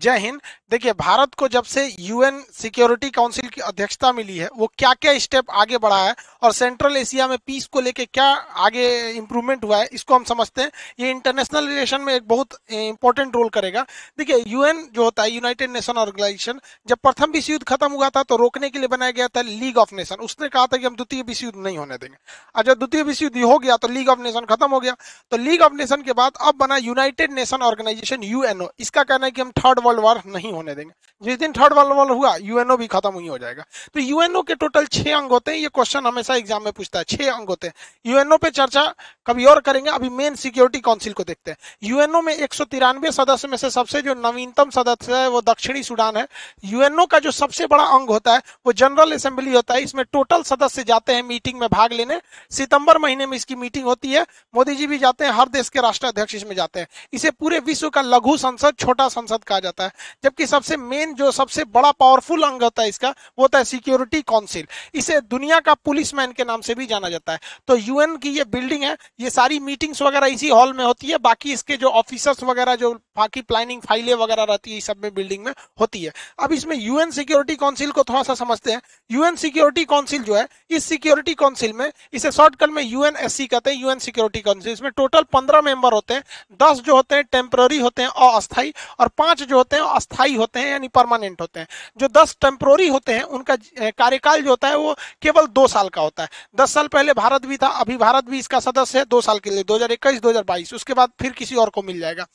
जय हिंद। देखिए, भारत को जब से यूएन सिक्योरिटी काउंसिल की अध्यक्षता मिली है, वो क्या क्या स्टेप आगे बढ़ा है और सेंट्रल एशिया में पीस को लेके क्या आगे इंप्रूवमेंट हुआ है, इसको हम समझते हैं। ये इंटरनेशनल रिलेशन में एक बहुत इंपॉर्टेंट रोल करेगा। देखिए यूएन जो होता है यूनाइटेड नेशन ऑर्गेनाइजेशन जब प्रथम विश्व युद्ध खत्म हुआ था तो रोकने के लिए बनाया गया था लीग ऑफ़ नेशन उसने कहा था कि हम द्वितीय विश्व युद्ध नहीं होने देंगे। और जब द्वितीय विश्व युद्ध हो गया तो लीग ऑफ़ नेशन खत्म हो गया। तो लीग ऑफ़ नेशन के बाद अब बना यूनाइटेड नेशन ऑर्गेनाइजेशन यूएनओ इसका कहना है कि हम थर्ड वर्ल्ड वॉर नहीं होने देंगे। जिस दिन थर्ड वर्ल्ड वॉर हुआ यूएनओ भी खत्म ही हो जाएगा। तो यूएनओ के टोटल छह अंग होते हैं, ये क्वेश्चन हमेशा एग्ज़ाम में पूछता है। छह अंग होते हैं। यूएनओ पे चर्चा कभी और करेंगे, अभी मेन सिक्योरिटी काउंसिल को देखते हैं। यूएनओ में एक सदस्य में से सबसे जो नवीनतम सदस्य है, वो दक्षिणी सूडान है। यूएनओ का जो सबसे बड़ा अंग होता है, वो जनरल असेंबली होता है। इसमें टोटल सदस्य जाते हैं मीटिंग में भाग लेने। सितंबर महीने में इसकी मीटिंग होती है। मोदी जी भी जाते हैं, हर देश के राष्ट्राध्यक्ष इसमें जाते हैं। इसे पूरे विश्व का लघु संसद, छोटा संसद कहा जाता है। जबकि सबसे मेन जो सबसे बड़ा पावरफुल अंग होता है इसका, वो होता है सिक्योरिटी काउंसिल इसे दुनिया का पुलिस मैन के नाम से भी जाना जाता है। तो यूएन की ये बिल्डिंग है, ये सारी मीटिंग्स वगैरह इसी हॉल में होती है। बाकी इसके जो ऑफिसर्स वगैरह, जो बाकी प्लानिंग फाइलें वगैरह रहती है सब में बिल्डिंग में होती है। अब इसमें यूएन सिक्योरिटी काउंसिल को थोड़ा सा समझते हैं। यूएन सिक्योरिटी काउंसिल जो है, इस सिक्योरिटी काउंसिल में, इसे शॉर्टकट में यूएनएससी कहते हैं यूएन सिक्योरिटी काउंसिल इसमें टोटल पंद्रह मेंबर होते हैं। दस जो होते हैं टेम्पररी होते हैं, अस्थायी। और पाँच जो होते हैं, अस्थायी होते हैं यानी परमानेंट होते हैं। जो दस टेम्प्रोरी होते हैं, उनका कार्यकाल जो होता है वो केवल दो साल का होता है। दस साल पहले भारत भी था, अभी भारत भी इसका सदस्य है, दो साल के लिए, दो हज़ार उसके बाद फिर किसी और को मिल जाएगा।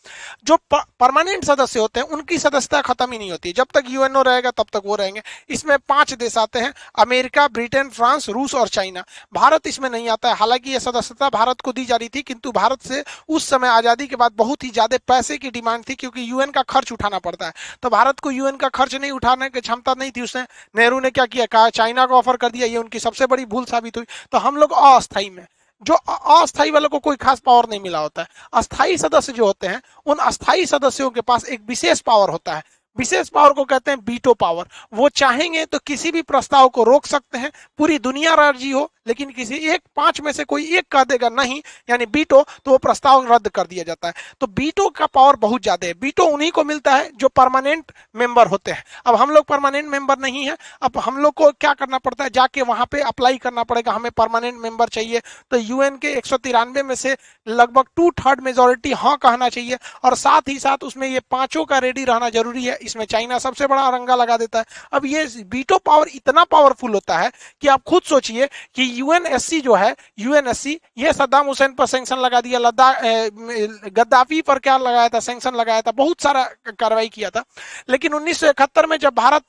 जो परमानेंट सदस्य होते हैं, उनकी सदस्यता खत्म ही नहीं होती। जब तक यूएनओ रहेगा, तब तक वो रहेंगे। इसमें पाँच देश आते हैं, अमेरिका, ब्रिटेन, फ्रांस, रूस और चाइना। भारत इसमें नहीं आता है। हालाँकि यह सदस्यता भारत को दी जा रही थी, किंतु भारत से उस समय आज़ादी के बाद बहुत ही ज़्यादा पैसे की डिमांड थी, क्योंकि यूएन का खर्च उठाना पड़ता है। तो भारत को यूएन का खर्च नहीं उठाने की क्षमता नहीं थी उसने। नेहरू ने क्या किया? कहा, चाइना को ऑफ़र कर दिया। ये उनकी सबसे बड़ी भूल साबित हुई। तो हम लोग अस्थायी में जो अस्थायी वालों को कोई खास पावर नहीं मिला होता है। अस्थायी सदस्य जो होते हैं, उन अस्थायी सदस्यों के पास एक विशेष पावर होता है। विशेष पावर को कहते हैं बीटो पावर वो चाहेंगे तो किसी भी प्रस्ताव को रोक सकते हैं। पूरी दुनिया राज़ी हो लेकिन किसी एक पाँच में से कोई एक कह देगा, नहीं, यानी बीटो तो वो प्रस्ताव रद्द कर दिया जाता है। तो बीटो का पावर बहुत ज़्यादा है। बीटो उन्हीं को मिलता है जो परमानेंट मेंबर होते हैं। अब हम लोग परमानेंट मेंबर नहीं है। अब हम लोग को क्या करना पड़ता है? जाके वहाँ पे अप्लाई करना पड़ेगा। हमें परमानेंट मेंबर चाहिए। तो यूएन के एक सौ तिरानवे में से लगभग टू थर्ड मेजोरिटी हाँ कहना चाहिए। और साथ ही साथ उसमें ये पाँचों का रेडी रहना ज़रूरी है। इसमें चाइना सबसे बड़ा रंगा लगा देता है। अब ये बीटो पावर इतना पावरफुल होता है कि आप खुद सोचिए कि यूएनएससी जो है यूएनएससी ये सद्दाम हुसैन पर सेंक्शन लगा दिया लद्दाख गद्दाफी पर क्या लगाया था सेंक्शन लगाया था, बहुत सारा कार्रवाई किया था। लेकिन उन्नीस में जब भारत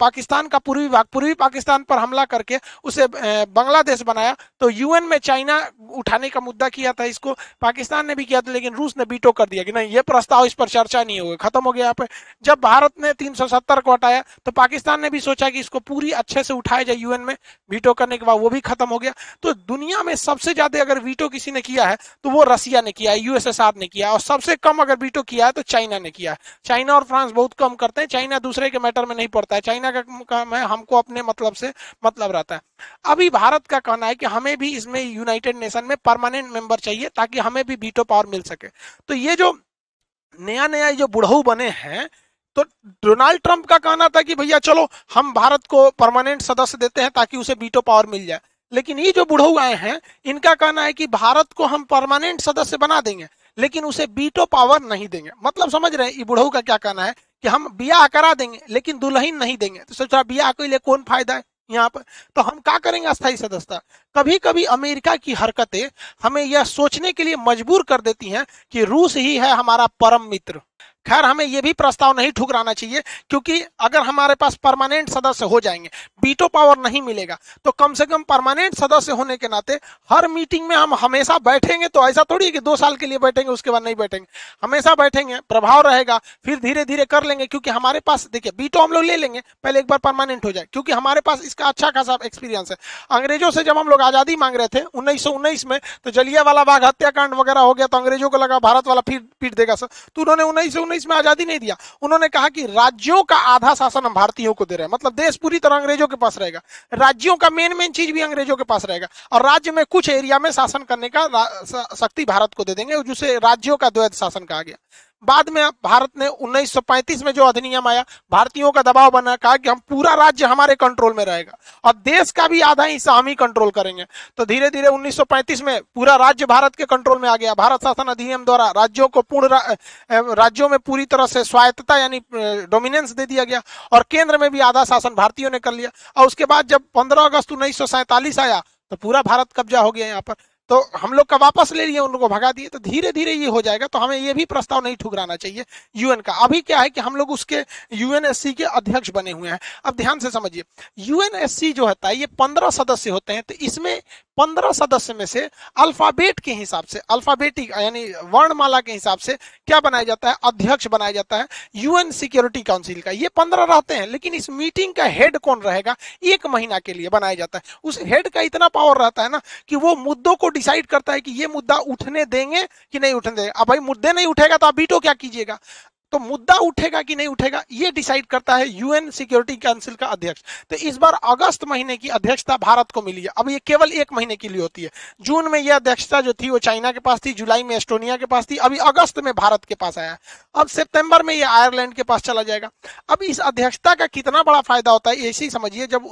पाकिस्तान का पूर्वी भाग, पूर्वी पाकिस्तान पर हमला करके उसे बांग्लादेश बनाया तो यूएन में चाइना उठाने का मुद्दा किया था इसको, पाकिस्तान ने भी किया था, लेकिन रूस ने बीटो कर दिया कि नहीं, ये प्रस्ताव इस पर चर्चा नहीं होगा, खत्म हो गया यहाँ पे। जब भारत ने 370 को हटाया तो पाकिस्तान ने भी सोचा कि इसको पूरी अच्छे से उठाया जाए यूएन में वीटो करने के बाद, वो भी खत्म हो गया। तो दुनिया में सबसे ज़्यादा अगर वीटो किसी ने किया है तो वो रसिया ने किया है यूएसएसआर ने किया और सबसे कम अगर वीटो किया है तो चाइना ने किया है। चाइना और फ्रांस बहुत कम करते हैं, चाइना दूसरे के मैटर में नहीं पड़ता है। चाइना का काम है, हमको अपने मतलब से मतलब रहता है। अभी भारत का कहना है कि हमें भी इसमें यूनाइटेड नेशन में परमानेंट मेंबर चाहिए, ताकि हमें भी वीटो पावर मिल सके। तो ये जो नया नया जो बुढ़ऊ बने हैं तो डोनाल्ड ट्रंप का कहना था कि भैया चलो, हम भारत को परमानेंट सदस्य देते हैं, ताकि उसे बीटो पावर मिल जाए। लेकिन ये जो बुढ़ऊ आए हैं, इनका कहना है कि भारत को हम परमानेंट सदस्य बना देंगे, लेकिन उसे बीटो पावर नहीं देंगे। मतलब समझ रहे हैं, ये बुढ़ऊ का क्या कहना है कि हम बियाह करा देंगे, लेकिन दुल्हन नहीं देंगे। तो सोचा ब्याह के लिए कौन फ़ायदा है यहाँ पर? तो हम क्या करेंगे अस्थायी सदस्यता? कभी कभी अमेरिका की हरकतें हमें यह सोचने के लिए मजबूर कर देती हैं कि रूस ही है हमारा परम मित्र। खैर, हमें यह भी प्रस्ताव नहीं ठुकराना चाहिए, क्योंकि अगर हमारे पास परमानेंट सदस्य हो जाएँगे बीटो पावर नहीं मिलेगा तो कम से कम परमानेंट सदस्य होने के नाते हर मीटिंग में हम हमेशा बैठेंगे तो ऐसा थोड़ी है कि दो साल के लिए बैठेंगे, उसके बाद नहीं बैठेंगे। हमेशा बैठेंगे, प्रभाव रहेगा, फिर धीरे धीरे कर लेंगे, क्योंकि हमारे पास, देखिए बीटो हम लोग ले लेंगे, पहले एक बार परमानेंट हो जाए, क्योंकि हमारे पास इसका अच्छा खासा एक्सपीरियंस है। अंग्रेज़ों से जब हम लोग आज़ादी मांग रहे थे, उन्नीस सौ उन्नीस में तो जलिया वाला बाघ हत्याकांड वगैरह हो गया तो अंग्रेज़ों को लगा भारत वाला फिर पीट देगा, सर। तो उन्होंने उन्नीस उन्नीस इसमें आज़ादी नहीं दिया। उन्होंने कहा कि राज्यों का आधा शासन हम भारतीयों को दे रहे हैं। मतलब देश पूरी तरह अंग्रेज़ों के पास रहेगा। राज्यों का मेन मेन चीज़ भी अंग्रेज़ों के पास रहेगा। और राज्य में कुछ एरिया में शासन करने का शक्ति भारत को दे देंगे, जिसे राज्यों का द्वैध शासन कहा गया। बाद में भारत ने 1935 में जो अधिनियम आया भारतीयों का दबाव बना कहा कि हम पूरा राज्य हमारे कंट्रोल में रहेगा और देश का भी आधा हिस्सा हम ही कंट्रोल करेंगे। तो धीरे धीरे 1935 में पूरा राज्य भारत के कंट्रोल में आ गया। भारत शासन अधिनियम द्वारा राज्यों को पूर्ण रा, राज्यों में पूरी तरह से स्वायत्तता यानी डोमिनेंस दे दिया गया और केंद्र में भी आधा शासन भारतीयों ने कर लिया। और उसके बाद जब पंद्रह अगस्त उन्नीस आया तो पूरा भारत कब्जा हो गया यहाँ पर। तो हम लोग का वापस ले लिए उन लोगों को भगा दिए तो धीरे धीरे ये हो जाएगा। तो हमें ये भी प्रस्ताव नहीं ठुकराना चाहिए यूएन का। अभी क्या है कि हम लोग उसके यूएनएससी के अध्यक्ष बने हुए हैं। अब ध्यान से समझिए यूएनएससी जो होता है, ये पंद्रह सदस्य होते हैं तो इसमें पंद्रह सदस्य में से अल्फ़ाबेट के हिसाब से, अल्फाबेटिक, यानी वर्णमाला के हिसाब से क्या बनाया जाता है? अध्यक्ष बनाया जाता है यूएन सिक्योरिटी काउंसिल का। ये पंद्रह रहते हैं, लेकिन इस मीटिंग का हेड कौन रहेगा? एक महीना के लिए बनाया जाता है। उस हेड का इतना पावर रहता है ना कि वो मुद्दों को डिसाइड करता है कि ये मुद्दा उठने देंगे कि नहीं उठने देंगे। अब भाई मुद्दे नहीं उठेगा तो आप बीटो क्या कीजिएगा? तो मुद्दा उठेगा कि नहीं उठेगा, ये डिसाइड करता है यूएन सिक्योरिटी काउंसिल का अध्यक्ष। तो इस बार अगस्त महीने की अध्यक्षता भारत को मिली है। अब ये केवल एक महीने के लिए होती है। जून में यह अध्यक्षता जो थी वो चाइना के पास थी, जुलाई में एस्टोनिया के पास थी, अभी अगस्त में भारत के पास आया। अब सितंबर में यह आयरलैंड के पास चला जाएगा। अब इस अध्यक्षता का कितना बड़ा फ़ायदा होता है, ऐसे समझिए, जब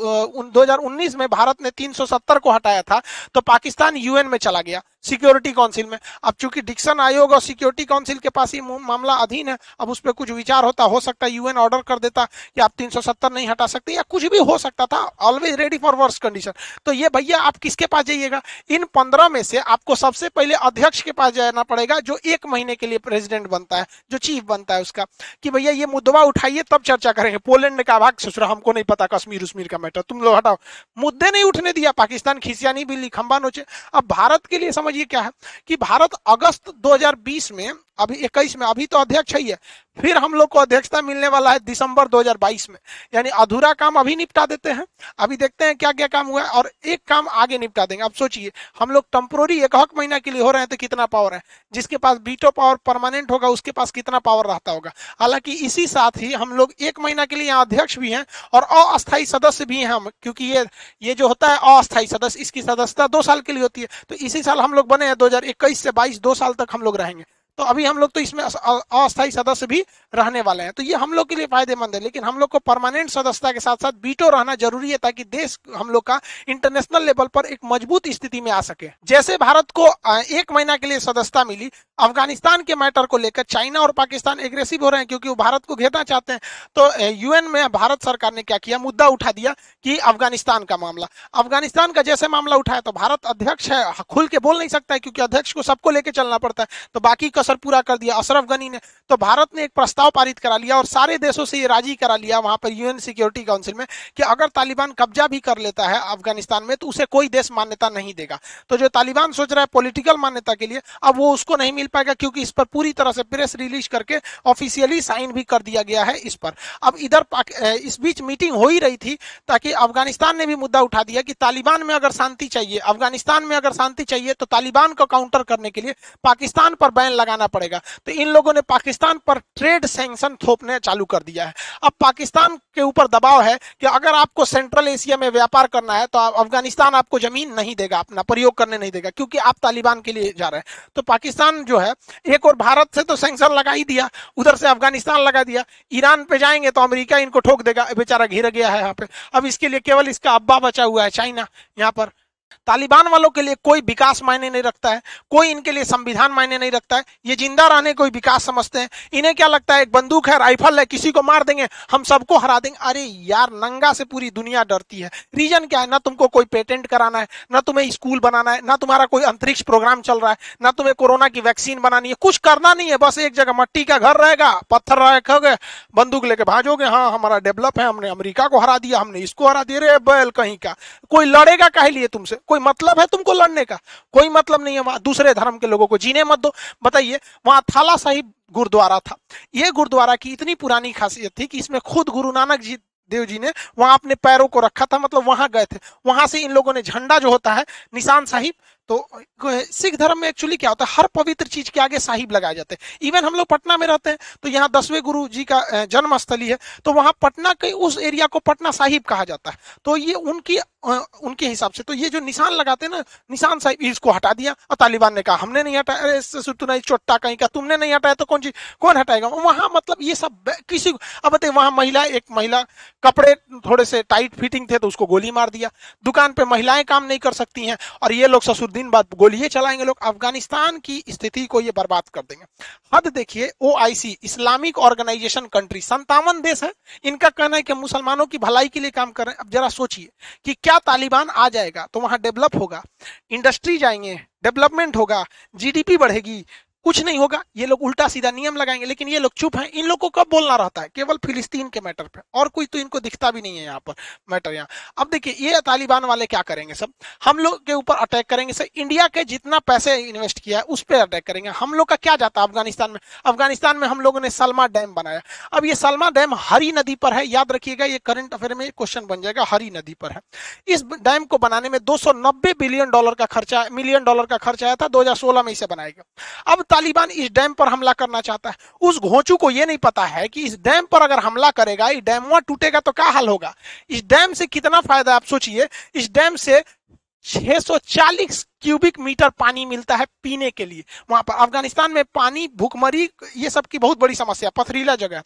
दो हज़ार उन्नीस में भारत ने तीन सौ सत्तर को हटाया था तो पाकिस्तान यूएन में चला गया। सिक्योरिटी काउंसिल में। अब चूँकि डिक्सन आयोग और सिक्योरिटी काउंसिल के पास ही मामला अधीन है, अब उस पर कुछ विचार होता, हो सकता है यूएन ऑर्डर कर देता कि आप 370 नहीं हटा सकते या कुछ भी हो सकता था always ready for worse condition तो ये भैया आप किसके पास जाइएगा? इन पंद्रह में से आपको सबसे पहले अध्यक्ष के पास जाना पड़ेगा, जो एक महीने के लिए प्रेसिडेंट बनता है, जो चीफ बनता है उसका। कि भैया ये मुद्दा उठाइए, तब चर्चा करेंगे। पोलैंड ने कहा भाग ससुरा हमको नहीं पता, कश्मीर उश्मीर का मैटर तुम लोग हटाओ। मुद्दे नहीं उठने दिया, पाकिस्तान खिसिया नहीं बिल्ली, खंबा नोचे। अब भारत के लिए समझिए क्या है कि भारत अगस्त 2020 में अभी 21 में, अभी तो अध्यक्ष ही है। फिर हम लोग को अध्यक्षता मिलने वाला है दिसंबर 2022 में। यानी अधूरा काम अभी निपटा देते हैं। अभी देखते हैं क्या क्या काम हुआ है और एक काम आगे निपटा देंगे। अब सोचिए, हम लोग टेम्पोरी एक हक महीना के लिए हो रहे हैं तो कितना पावर है? जिसके पास बीटो पावर परमानेंट होगा, उसके पास कितना पावर रहता होगा? हालाँकि इसी साथ ही हम लोग एक महीना के लिए यहाँ अध्यक्ष भी हैं और अस्थायी सदस्य भी हैं हम, क्योंकि ये ये जो होता है अस्थायी सदस्य, इसकी सदस्यता दो साल के लिए होती है। तो इसी साल हम लोग बने हैं दो हज़ार इक्कीस से बाईस, दो साल तक हम लोग रहेंगे। तो अभी हम लोग तो इसमें अस्थायी सदस्य भी रहने वाले हैं। तो ये हम लोग के लिए फ़ायदेमंद है, लेकिन हम लोग को परमानेंट सदस्यता के साथ साथ बीटो रहना ज़रूरी है, ताकि देश हम लोग का इंटरनेशनल लेवल पर एक मज़बूत स्थिति में आ सके। जैसे भारत को एक महीना के लिए सदस्यता मिली, अफ़गानिस्तान के मैटर को लेकर चाइना और पाकिस्तान एग्रेसिव हो रहे हैं, क्योंकि वो भारत को घेरना चाहते हैं। तो यूएन में भारत सरकार ने क्या किया? मुद्दा उठा दिया कि अफ़गानिस्तान का मामला। अफ़गानिस्तान का जैसे मामला उठाया तो भारत अध्यक्ष है, खुल के बोल नहीं सकता है, क्योंकि अध्यक्ष को सबको लेकर चलना पड़ता है। तो बाकी कसर पूरा कर दिया। अशरफ गनी ने। तो भारत ने एक प्रस्ताव पारित करा लिया और सारे देशों से ये राज़ी करा लिया वहाँ पर यूएन सिक्योरिटी काउंसिल में कि अगर तालिबान कब्जा भी कर लेता है अफ़गानिस्तान में तो उसे कोई देश मान्यता नहीं देगा। तो जो तालिबान सोच रहा है पॉलिटिकल मान्यता के लिए, अब वो उसको नहीं मिल पाएगा क्योंकि इस पर पूरी तरह से प्रेस रिलीज़ करके ऑफिशियली साइन भी कर दिया गया है इस पर। अब इधर इस बीच मीटिंग हो ही रही थी ताकि अफ़गानिस्तान ने भी मुद्दा उठा दिया कि तालिबान में अगर शांति चाहिए, अफ़गानिस्तान में अगर शांति चाहिए तो तालिबान को काउंटर करने के लिए पाकिस्तान पर बैन लगाना पड़ेगा। तो इन लोगों ने पाकिस्तान पर ट्रेड सैंक्शन थोपने चालू कर दिया है। अब पाकिस्तान के ऊपर दबाव है कि अगर आपको सेंट्रल एशिया में व्यापार करना है तो अफ़गानिस्तान आपको ज़मीन नहीं देगा, अपना प्रयोग करने नहीं देगा, क्योंकि आप तालिबान के लिए जा रहे हैं। तो पाकिस्तान जो है, एक और भारत से तो सैंक्शन लगा ही दिया, उधर से अफ़गानिस्तान लगा दिया। ईरान पे जाएँगे तो अमेरिका इनको ठोक देगा बेचारा घिर गया है यहाँ पे। अब इसके लिए केवल इसका अब्बा बचा हुआ है, चाइना, यहाँ पर। तालिबान वालों के लिए कोई विकास मायने नहीं रखता है, कोई इनके लिए संविधान मायने नहीं रखता है, ये ज़िंदा रहने कोई विकास समझते हैं। इन्हें क्या लगता है, एक बंदूक है, राइफल है, किसी को मार देंगे, हम सबको हरा देंगे। अरे यार, नंगा से पूरी दुनिया डरती है। रीजन क्या है? ना तुमको कोई पेटेंट कराना है, ना तुम्हें स्कूल बनाना है, ना तुम्हारा कोई अंतरिक्ष प्रोग्राम चल रहा है, ना तुम्हें कोरोना की वैक्सीन बनानी है। कुछ करना नहीं है, बस एक जगह मट्टी का घर रहेगा, पत्थर रखोगे, बंदूक लेके भाजोगे हाँ हमारा डेवलप है, हमने अमेरिका को हरा दिया, हमने इसको हरा दिया। रे बैल कहीं का, कोई लड़ेगा कह लिए तुमसे? कोई मतलब है तुमको लड़ने का? कोई मतलब नहीं है वहाँ। दूसरे धर्म के लोगों को जीने मत दो। बताइए, वहाँ थाला साहिब गुरुद्वारा था। ये गुरुद्वारा की इतनी पुरानी खासियत थी कि इसमें खुद गुरु नानक जी, देव जी ने वहाँ अपने पैरों को रखा था। मतलब वहाँ गए थे। वहाँ से इन लोगों ने झंडा जो होता है, निशान साहिब तो सिख धर्म में एक्चुअली क्या होता है, हर पवित्र चीज़ के आगे साहिब लगाए जाते हैं। इवन हम लोग पटना में रहते हैं तो यहाँ दसवें गुरु जी का जन्म स्थली है तो वहाँ पटना के उस एरिया को पटना साहिब कहा जाता है। तो ये उनकी उनके हिसाब से तो ये जो निशान लगाते हैं ना, निशान साहिब, इसको हटा दिया। और तालिबान ने कहा, हमने नहीं हटाया, अरे तू नहीं चोट्टा कहीं का, तुमने नहीं हटाया तो कौन चीज़ कौन हटाएगा? वहाँ मतलब ये सब किसी अब बताइए, वहाँ महिला, एक महिला कपड़े थोड़े से टाइट फिटिंग थे तो उसको गोली मार दिया। दुकान पे महिलाएँ काम नहीं कर सकती हैं, और ये लोग ससुरदीन बाद गोलियाँ चलाएँगे लोग, अफ़गानिस्तान की स्थिति को ये बर्बाद कर देंगे। हद देखिए ओआईसी इस्लामिक ऑर्गेनाइजेशन कंट्री संतावन देश है। इनका कहना है कि मुसलमानों की भलाई के लिए काम कर रहे हैं। अब जरा सोचिए कि क्या तालिबान आ जाएगा तो वहाँ डेवलप होगा, इंडस्ट्री जाएँगे, डेवलपमेंट होगा जीडीपी बढ़ेगी कुछ नहीं होगा। ये लोग उल्टा सीधा नियम लगाएँगे, लेकिन ये लोग चुप हैं। इन लोगों को कब बोलना रहता है? केवल फिलिस्तीन के मैटर पे। और कोई तो इनको दिखता भी नहीं है यहाँ पर मैटर यहाँ। अब देखिए, ये तालिबान वाले क्या करेंगे सब? हम लोग के ऊपर अटैक करेंगे सर इंडिया के जितना पैसे इन्वेस्ट किया है, उस पर अटैक करेंगे। हम लोग का क्या जाता है अफ़गानिस्तान में? अफ़गानिस्तान में हम लोगों ने सलमा डैम बनाया। अब ये सलमा डैम हरी नदी पर है। याद रखिएगा, ये करंट अफेयर में क्वेश्चन बन जाएगा, हरी नदी पर है। इस डैम को बनाने में दो सौ नब्बे बिलियन डॉलर का खर्चा, मिलियन डॉलर का खर्चा आया था, दो हज़ार सोलह में इसे बनाया गया। अब तालिबान इस डैम पर हमला करना चाहता है। उस घोंचू को यह नहीं पता है कि इस डैम पर अगर हमला करेगा, इस डैम वहाँ टूटेगा तो क्या हाल होगा? इस डैम से कितना फ़ायदा आप सोचिए, इस डैम से 640 क्यूबिक मीटर पानी मिलता है पीने के लिए। वहाँ पर अफ़गानिस्तान में पानी, भूखमरी, ये सब की बहुत बड़ी समस्या, पथरीला जगह।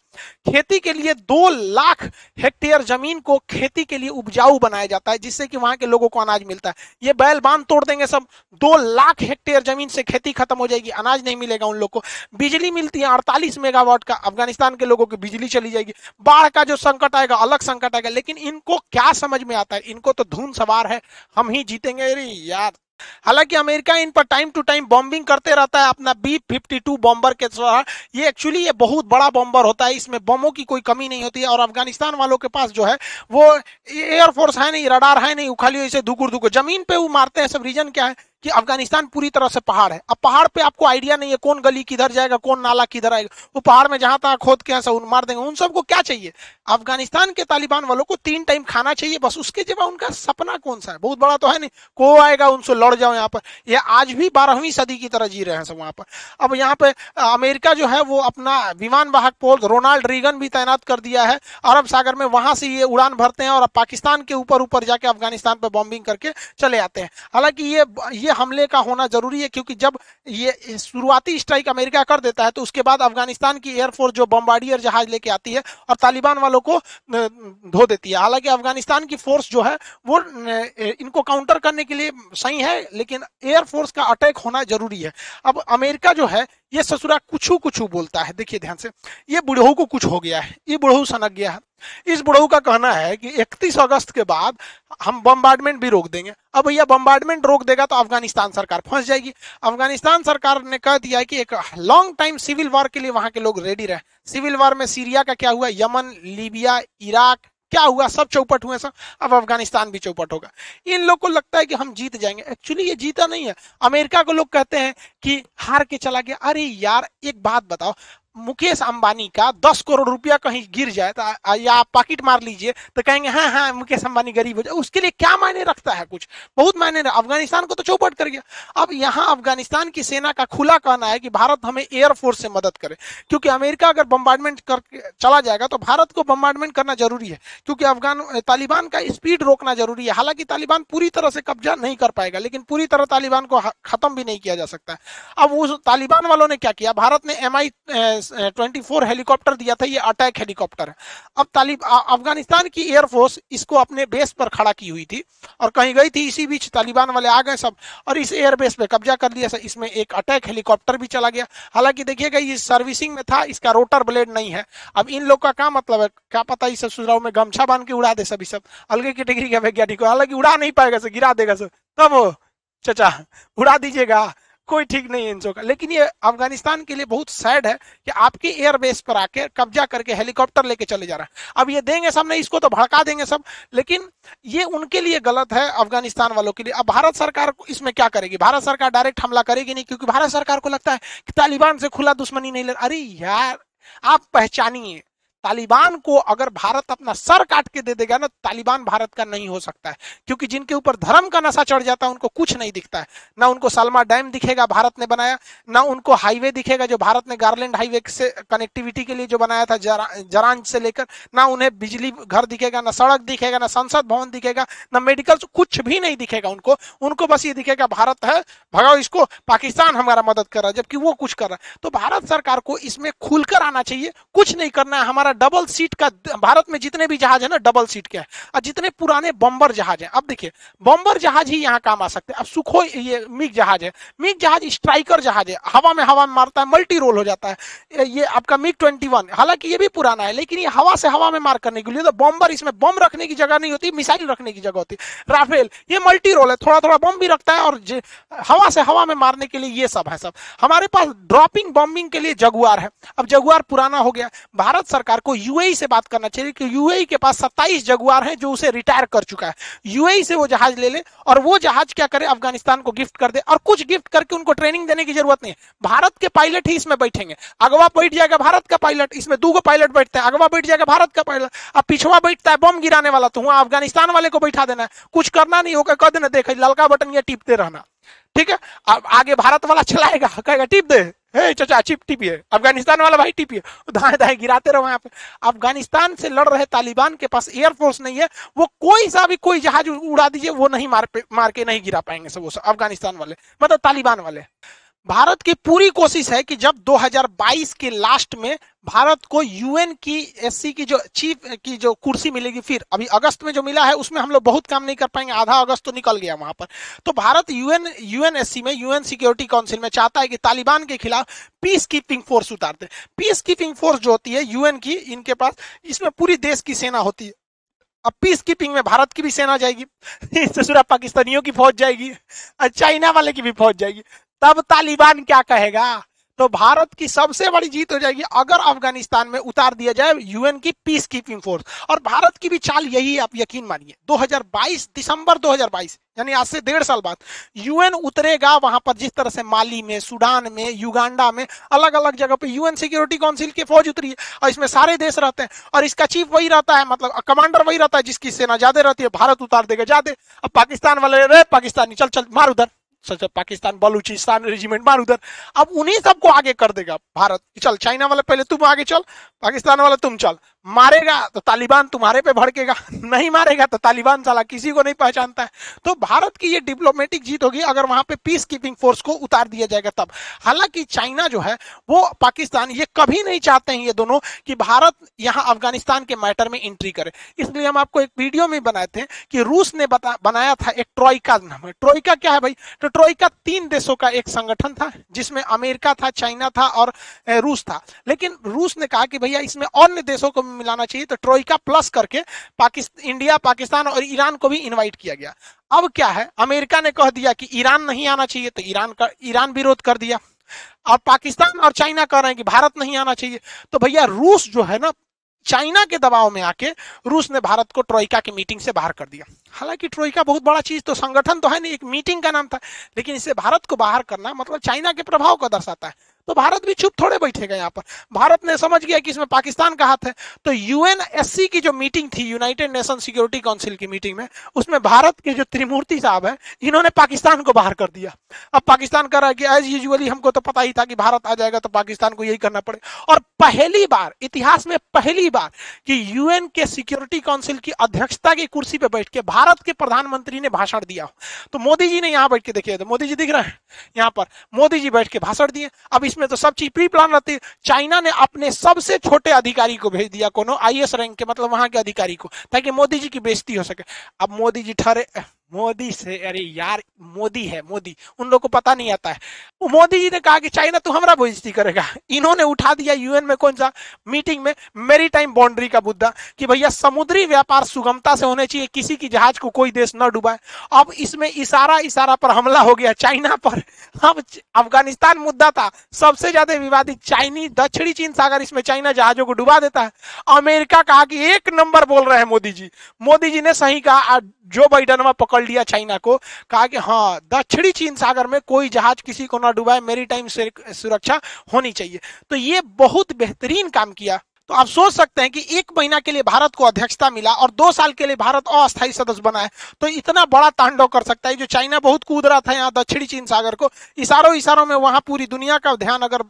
खेती के लिए दो लाख हेक्टेयर ज़मीन को खेती के लिए उपजाऊ बनाया जाता है, जिससे कि वहाँ के लोगों को अनाज मिलता है। ये बैल बाँध तोड़ देंगे सब। दो लाख हेक्टेयर ज़मीन से खेती खत्म हो जाएगी, अनाज नहीं मिलेगा उन लोग को। बिजली मिलती है, अड़तालीस मेगावाट का, अफ़गानिस्तान के लोगों की बिजली चली जाएगी। बाढ़ का जो संकट आएगा, अलग संकट आएगा, लेकिन इनको क्या समझ में आता है? इनको तो धुन सवार है, हम ही जीतेंगे। अरे यार हालाँकि अमेरिका इन पर टाइम टू टाइम बॉम्बिंग करते रहता है, अपना बी फिफ्टी टू बॉम्बर के द्वारा ये एक्चुअली ये बहुत बड़ा बॉम्बर होता है, इसमें बमों की कोई कमी नहीं होती है और अफ़गानिस्तान वालों के पास जो है, वो एयरफोर्स है नहीं रडार है नहीं, उखाली इसे धुकुर दुकुर ज़मीन पे वो मारते हैं, सब रीजन क्या है? कि अफ़गानिस्तान पूरी तरह से पहाड़ है। अब पहाड़ पे आपको आइडिया नहीं है कौन गली किधर जाएगा, कौन नाला किधर आएगा। वो पहाड़ में जहाँ तक खोद के ऐसा मार देंगे। उन सबको क्या चाहिए? अफ़गानिस्तान के तालिबान वालों को तीन टाइम खाना चाहिए, बस उसके जब उनका सपना कौन सा है? बहुत बड़ा तो है नहीं। को आएगा उनसे लड़ जाओ यहाँ पर। ये आज भी बारहवीं सदी की तरह जी रहे हैं सब वहाँ पर। अब यहाँ पे अमेरिका जो है वो अपना विमान वाहक पोल, रोनाल्ड रीगन भी तैनात कर दिया है। अरब सागर में वहाँ से ये उड़ान भरते हैं और पाकिस्तान के ऊपर ऊपर जाके अफ़गानिस्तान पर बॉम्बिंग करके चले आते हैं। हालाँकि ये ये हमले का होना ज़रूरी है, क्योंकि जब ये शुरुआती स्ट्राइक अमेरिका कर देता है तो उसके बाद अफ़गानिस्तान की एयरफोर्स जो बम्बार्डियर जहाज़ लेके आती है और तालिबान वालों को धो देती है। हालाँकि अफ़गानिस्तान की फोर्स जो है, वो इनको काउंटर करने के लिए सही है, लेकिन एयरफोर्स का अटैक होना ज़रूरी है। अब अमेरिका जो है ये ससुरा कुछ कुछ बोलता है। देखिए ध्यान से, ये बुढ़ऊ को कुछ हो गया है, ये बुढ़ऊ सनक गया है। इस बुढ़ऊ का कहना है कि 31 अगस्त के बाद हम बम्बार्डमेंट भी रोक देंगे। अब भैया बम्बार्डमेंट रोक देगा तो अफ़गानिस्तान सरकार फंस जाएगी। अफ़गानिस्तान सरकार ने कह दिया है कि एक लॉन्ग टाइम सिविल वॉर के लिए वहाँ के लोग रेडी रहे। सिविल वॉर में सीरिया का क्या हुआ? यमन लीबिया इराक क्या हुआ? सब चौपट हुए सब। अब अफ़गानिस्तान भी चौपट होगा। इन लोग को लगता है कि हम जीत जाएँगे। एक्चुअली ये जीता नहीं है। अमेरिका को लोग कहते हैं कि हार के चला गया। अरे यार, एक बात बताओ। मुकेश अंबानी का दस करोड़ रुपया कहीं गिर जाए तो या पॉकेट मार लीजिए तो कहेंगे हाँ हाँ मुकेश अंबानी गरीब हो जाए। उसके लिए क्या मायने रखता है कुछ? बहुत मायने अफ़गानिस्तान को तो चौपट कर गया। अब यहाँ अफ़गानिस्तान की सेना का खुला कहना है कि भारत हमें एयरफोर्स से मदद करे, क्योंकि अमेरिका अगर बम्बार्डमेंट कर, चला जाएगा तो भारत को बम्बार्डमेंट करना ज़रूरी है, क्योंकि अफगान, तालिबान का स्पीड रोकना ज़रूरी है। हालाँकि तालिबान पूरी तरह से कब्जा नहीं कर पाएगा, लेकिन पूरी तरह तालिबान को खत्म भी नहीं किया जा सकता अब उस तालिबान वालों ने क्या किया? भारत ने एमआई ट्वेंटी फोर हेलीकॉप्टर दिया था, ये अटैक हेलीकॉप्टर है अब तालिब अफ़गानिस्तान की एयरफोर्स इसको अपने बेस पर खड़ा की हुई थी और कहीं गई थी, इसी बीच तालिबान वाले आ गए सब और इस एयरबेस पे कब्जा कर लिया सर इसमें एक अटैक हेलीकॉप्टर भी चला गया। हालाँकि देखिएगा ये सर्विसिंग में था, इसका रोटर ब्लेड नहीं है। अब इन लोग का क्या मतलब है? क्या पता इस सुझाव में गमछा बाँध के उड़ा दे सभी सब। अलगे कैटेगरी के वैज्ञानिक हालाँकि उड़ा नहीं पाएगा सर, गिरा देगा सर। तब चचा, उड़ा दीजिएगा। कोई ठीक नहीं है इन का। लेकिन ये अफ़गानिस्तान के लिए बहुत सैड है कि आपके एयरबेस पर आके कब्जा करके हेलीकॉप्टर लेके चले जा रहा है। अब ये देंगे सब नहीं, इसको तो भड़का देंगे सब। लेकिन ये उनके लिए गलत है अफ़गानिस्तान वालों के लिए। अब भारत सरकार इसमें क्या करेगी? भारत सरकार डायरेक्ट हमला करेगी नहीं, क्योंकि भारत सरकार को लगता है कि तालिबान से खुला दुश्मनी नहीं ले अरे यार, आप पहचानिए तालिबान को अगर भारत अपना सर काट के दे देगा ना तालिबान भारत का नहीं हो सकता है। क्योंकि जिनके ऊपर धर्म का नशा चढ़ जाता है उनको कुछ नहीं दिखता है। ना उनको सलमा डैम दिखेगा भारत ने बनाया ना उनको हाईवे दिखेगा जो भारत ने गार्लैंड हाईवे से कनेक्टिविटी के लिए जो बनाया था जरा, जरांज से लेकर ना उन्हें बिजली घर दिखेगा ना सड़क दिखेगा ना संसद भवन दिखेगा ना मेडिकल कुछ भी नहीं दिखेगा उनको। उनको बस ये दिखेगा भारत है भगाओ इसको पाकिस्तान हमारा मदद कर रहा है जबकि वो कुछ कर रहा है। तो भारत सरकार को इसमें खुलकर आना चाहिए कुछ नहीं करना है हमारा डबल सीट का, भारत में जितने भी जहाज़ है ना, डबल सीट के है। और जितने पुराने बम्बर जहाज़ है, अब देखिए, बम्बर जहाज़ ही यहाँ काम आ सकते हैं। अब सुखो ये मिग जहाज़ है। मिग जहाज़ स्ट्राइकर जहाज़ है। हवा में हवा मारता है, मल्टी रोल हो जाता है। ये आपका मिग ट्वेंटी हालाँकि ये भी पुराना है, लेकिन ये हवा से हवा में मार करने के लिए तो बम्बर इसमें बम रखने की जगह नहीं होती, मिसाइल रखने की जगह होती राफेल, ये मल्टी रोल है थोड़ा थोड़ा बम भी रखता है और हवा से हवा में मारने के लिए ये सब है सब। हमारे पास ड्रॉपिंग, बॉम्बिंग के लिए जगुआर है। अब जगुआर पुराना हो गया। भारत सरकार को यूएई से बात करना चाहिए कि यूएई के पास 27 जगुआर है जो उसे रिटायर कर चुका है। यूएई से वो जहाज़ ले ले और वो जहाज़ क्या करे? अफ़गानिस्तान को गिफ्ट कर दे और कुछ गिफ्ट करके उनको ट्रेनिंग देने की ज़रूरत नहीं है। भारत के पायलट ही इसमें बैठेंगे। अगवा बैठ जाएगा भारत का पायलट इसमें दो पायलट बैठते हैं। अगवा बैठ जाएगा भारत का पायलट अब पिछवा बैठता है बम गिराने वाला तो वहाँ अफ़गानिस्तान वाले को बैठा देना है। कुछ करना नहीं होगा कद न देखे, ललका बटन या टिपते रहना। ठीक है? अब आगे भारत वाला चलाएगा, कहेगा, टिप दे। हे? चाचा, चिप टिपिए अफ़गानिस्तान वाला भाई टिपिए दाएँ दाएँ गिराते रहो यहाँ पे। अफ़गानिस्तान से लड़ रहे तालिबान के पास एयरफोर्स नहीं है। वो कोई सा भी कोई जहाज़ उड़ा दीजिए, वो नहीं मार मार के नहीं गिरा पाएँगे सब वो अफ़गानिस्तान वाले मतलब तालिबान वाले। भारत की पूरी कोशिश है कि जब 2022 के लास्ट में भारत को यूएन की एससी की जो चीफ, की जो कुर्सी मिलेगी, फिर अभी अगस्त में जो मिला है, उसमें हम लोग बहुत काम नहीं कर पाएँगे, आधा अगस्त तो निकल गया वहाँ पर। तो भारत यूएन यूएनएससी में, यूएन सिक्योरिटी काउंसिल में चाहता है कि तालिबान के खिलाफ पीस कीपिंग फोर्स उतार दे पीस कीपिंग फोर्स जो होती है, यूएन की, इनके पास, इसमें पूरी देश की सेना होती है। अब पीस कीपिंग में भारत की भी सेना जाएगी ससुरा पाकिस्तानियों की फौज जाएगी, और चाइना वाले की भी फौज जाएगी। तब तालिबान क्या कहेगा? तो भारत की सबसे बड़ी जीत हो जाएगी अगर अफ़गानिस्तान में उतार दिया जाए यूएन की पीस कीपिंग फोर्स और भारत की भी चाल यही है, आप यकीन मानिए। 2022 दिसंबर 2022 यानी आज से डेढ़ साल बाद, यूएन उतरेगा वहाँ पर जिस तरह से माली में, सूडान में, युगांडा में अलग अलग जगह पे यूएन सिक्योरिटी काउंसिल की फौज उतरी है और इसमें सारे देश रहते हैं। और इसका चीफ वही रहता है मतलब कमांडर वही रहता है जिसकी सेना ज़्यादा रहती है, भारत उतार देगा ज़्यादा। अब पाकिस्तान वाले रे पाकिस्तानी, चल चल, मार उधर। पाकिस्तान, बलूचिस्तान रेजिमेंट मार उधर। अब उन्हीं सबको आगे कर देगा भारत चल, चाइना वाले पहले तुम आगे चल, पाकिस्तान वाले तुम चल। मारेगा तो तालिबान तुम्हारे पे भड़केगा। नहीं मारेगा तो तालिबान साला किसी को नहीं पहचानता है। तो भारत की ये डिप्लोमेटिक जीत होगी, अगर वहाँ पे पीस कीपिंग फोर्स को उतार दिया जाएगा तब। हालाँकि चाइना जो है, वो पाकिस्तान ये कभी नहीं चाहते हैं ये दोनों कि भारत यहाँ अफ़गानिस्तान के मैटर में एंट्री करे। इसलिए हम आपको एक वीडियो में बनाए थे कि रूस ने बनाया था एक ट्रोइका नाम ट्रोइका क्या है भाई? तो ट्रोइका तीन देशों का एक संगठन था, जिसमें अमेरिका था चाइना था और रूस था। लेकिन रूस ने कहा कि भैया इसमें अन्य देशों को मिलाना चाहिए तो ट्रोइका प्लस करके पाकिस्तान इंडिया, पाकिस्तान और ईरान को भी इनवाइट किया गया। अब क्या है? अमेरिका ने कह दिया कि ईरान नहीं आना चाहिए तो ईरान का, ईरान विरोध कर दिया। और पाकिस्तान और चाइना कह रहे हैं कि भारत नहीं आना चाहिए। तो भैया, रूस जो है ना, चाइना के दबाव में आके रूस ने भारत को ट्रोइका की मीटिंग से बाहर कर दिया। हालाँकि ट्रोइका बहुत बड़ा चीज़ तो संगठन तो है नहीं, एक मीटिंग का नाम था, लेकिन इसे भारत को बाहर करना मतलब चाइना के प्रभाव को दर्शाता है। तो भारत भी चुप थोड़े बैठेगा यहाँ पर। भारत ने समझ गया कि इसमें पाकिस्तान का हाथ है। तो यूएनएससी की जो मीटिंग थी यूनाइटेड नेशन सिक्योरिटी काउंसिल की मीटिंग में, उसमें भारत के जो त्रिमूर्ति साहब है, इन्होंने पाकिस्तान को बाहर कर दिया। अब पाकिस्तान कर रहा है कि एज यूजुअली हमको तो पता ही था कि भारत आ जाएगा तो पाकिस्तान को यही करना पड़े और पहली बार, इतिहास में पहली बार कि यूएन के सिक्योरिटी काउंसिल की अध्यक्षता की कुर्सी पर बैठ के भारत के प्रधानमंत्री ने भाषण दिया। तो मोदी जी ने यहाँ बैठ के देखिए तो मोदी जी दिख रहे हैं यहाँ पर। मोदी जी बैठ के भाषण दिए। अब इस इसमें तो सब चीज़ प्री प्लान रहती चाइना ने अपने सबसे छोटे अधिकारी को भेज दिया, कोनो एस रैंक के मतलब वहाँ के अधिकारी को, ताकि मोदी जी की बेजती हो सके। अब मोदी जी ठहरे, मोदी से, अरे यार, मोदी है, मोदी। उन लोग को पता नहीं आता है। मोदी जी ने कहा कि चाइना तो हमारा बेइज्जती करेगा। इन्होंने उठा दिया यूएन में कौन सा मीटिंग में मेरी टाइम बाउंड्री का मुद्दा कि भैया समुद्री व्यापार सुगमता से होने चाहिए, किसी की जहाज़ को कोई देश न डुबाए। अब इसमें इशारा इशारा पर हमला हो गया चाइना पर। अब अफ़गानिस्तान मुद्दा था। सबसे ज़्यादा विवादित चाइनी दक्षिणी चीन सागर, इसमें चाइना जहाजों को डुबा देता है। अमेरिका कहा कि एक नंबर बोल रहे हैं मोदी जी। मोदी जी ने सही कहा जो बाइडन पकड़ लिया चाइना को, कहा कि हाँ दक्षिणी चीन सागर में कोई जहाज़ किसी को ना डुबाए, मेरी टाइम सुरक्षा होनी चाहिए। तो ये बहुत बेहतरीन काम किया। तो आप सोच सकते हैं कि एक महीना के लिए भारत को अध्यक्षता मिला और दो साल के लिए भारत अस्थायी सदस्य बना है। तो इतना बड़ा तांडव कर सकता है। जो चाइना बहुत कूद रहा था यहाँ दक्षिणी चीन सागर को, इशारों इशारों में वहाँ पूरी दुनिया का ध्यान अगर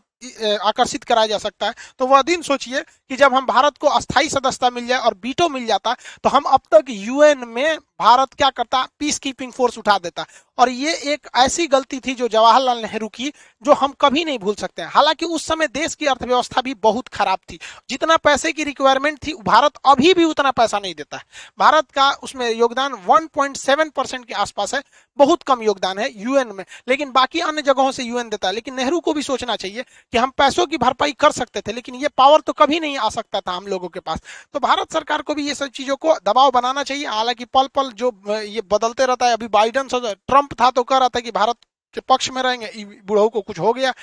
आकर्षित कराया जा सकता है। तो वह दिन सोचिए कि जब हम भारत को अस्थायी सदस्यता मिल जाए और बीटो मिल जाता तो हम अब तक यूएन में भारत क्या करता? पीस कीपिंग फोर्स उठा देता। और ये एक ऐसी गलती थी जो जवाहरलाल नेहरू की, जो हम कभी नहीं भूल सकते हैं। हालाँकि उस समय देश की अर्थव्यवस्था भी बहुत खराब थी। जितना पैसे की रिक्वायरमेंट थी, भारत अभी भी उतना पैसा नहीं देता है। भारत का उसमें योगदान 1.7 परसेंट के आसपास है। बहुत कम योगदान है यूएन में। लेकिन बाकी अन्य जगहों से यूएन देता है। लेकिन नेहरू को भी सोचना चाहिए कि हम पैसों की भरपाई कर सकते थे, लेकिन ये पावर तो कभी नहीं आ सकता था हम लोगों के पास। तो भारत सरकार को भी ये सब चीज़ों को दबाव बनाना चाहिए। हालाँकि पल पल जो ये बदलते रहता है, अभी बाइडन ट्रंप था तो कह रहा था कि भारत के पक्ष में रहेंगे बुढ़ऊ को कुछ हो गया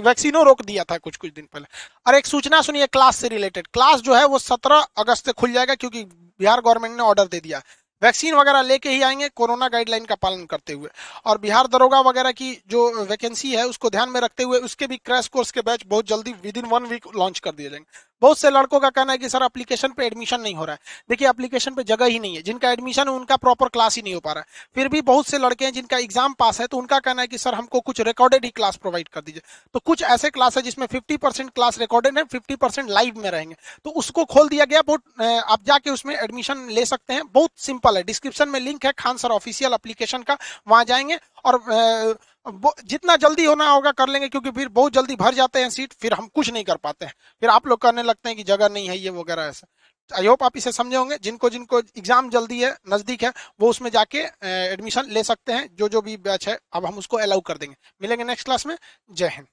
वैक्सीनों रोक दिया था कुछ कुछ दिन पहले। और एक सूचना सुनिए क्लास से रिलेटेड क्लास जो है वो सत्रह अगस्त से खुल जाएगा क्योंकि बिहार गवर्नमेंट ने ऑर्डर दे दिया। वैक्सीन वगैरह लेके ही आएँगे कोरोना गाइडलाइन का पालन करते हुए। और बिहार दरोगा वगैरह की जो वैकेंसी है, उसको ध्यान में रखते हुए उसके भी क्रैश कोर्स के बैच बहुत जल्दी within one week launch कर दिए जाएँगे। बहुत से लड़कों का कहना है कि सर एप्लीकेशन पे एडमिशन नहीं हो रहा है। देखिए एप्लीकेशन पे जगह ही नहीं है। जिनका एडमिशन है, उनका प्रॉपर क्लास ही नहीं हो पा रहा है। फिर भी बहुत से लड़के हैं जिनका एग्ज़ाम पास है तो उनका कहना है कि सर, हमको कुछ रिकॉर्डेड ही क्लास प्रोवाइड कर दीजिए। तो कुछ ऐसे क्लास है जिसमें फिफ्टी क्लास रिकॉर्डेड है फिफ्टी लाइव में रहेंगे। तो उसको खोल दिया गया, बहुत आप जाके उसमें एडमिशन ले सकते हैं। बहुत सिंपल है। डिस्क्रिप्शन में लिंक है, खान सर ऑफिशियल अप्लीकेशन का। वहाँ जाएँगे और जितना जल्दी होना होगा कर लेंगे, क्योंकि फिर बहुत जल्दी भर जाते हैं सीट, फिर हम कुछ नहीं कर पाते हैं। फिर आप लोग करने लगते हैं कि जगह नहीं है ये वगैरह ऐसा। आई होप आप इसे समझे होंगे। जिनको जिनको एग्ज़ाम जल्दी है, नज़दीक है, वो उसमें जाके एडमिशन ले सकते हैं। जो जो भी बैच है, अब हम उसको अलाउ कर देंगे। मिलेंगे नेक्स्ट क्लास में। जय हिंद।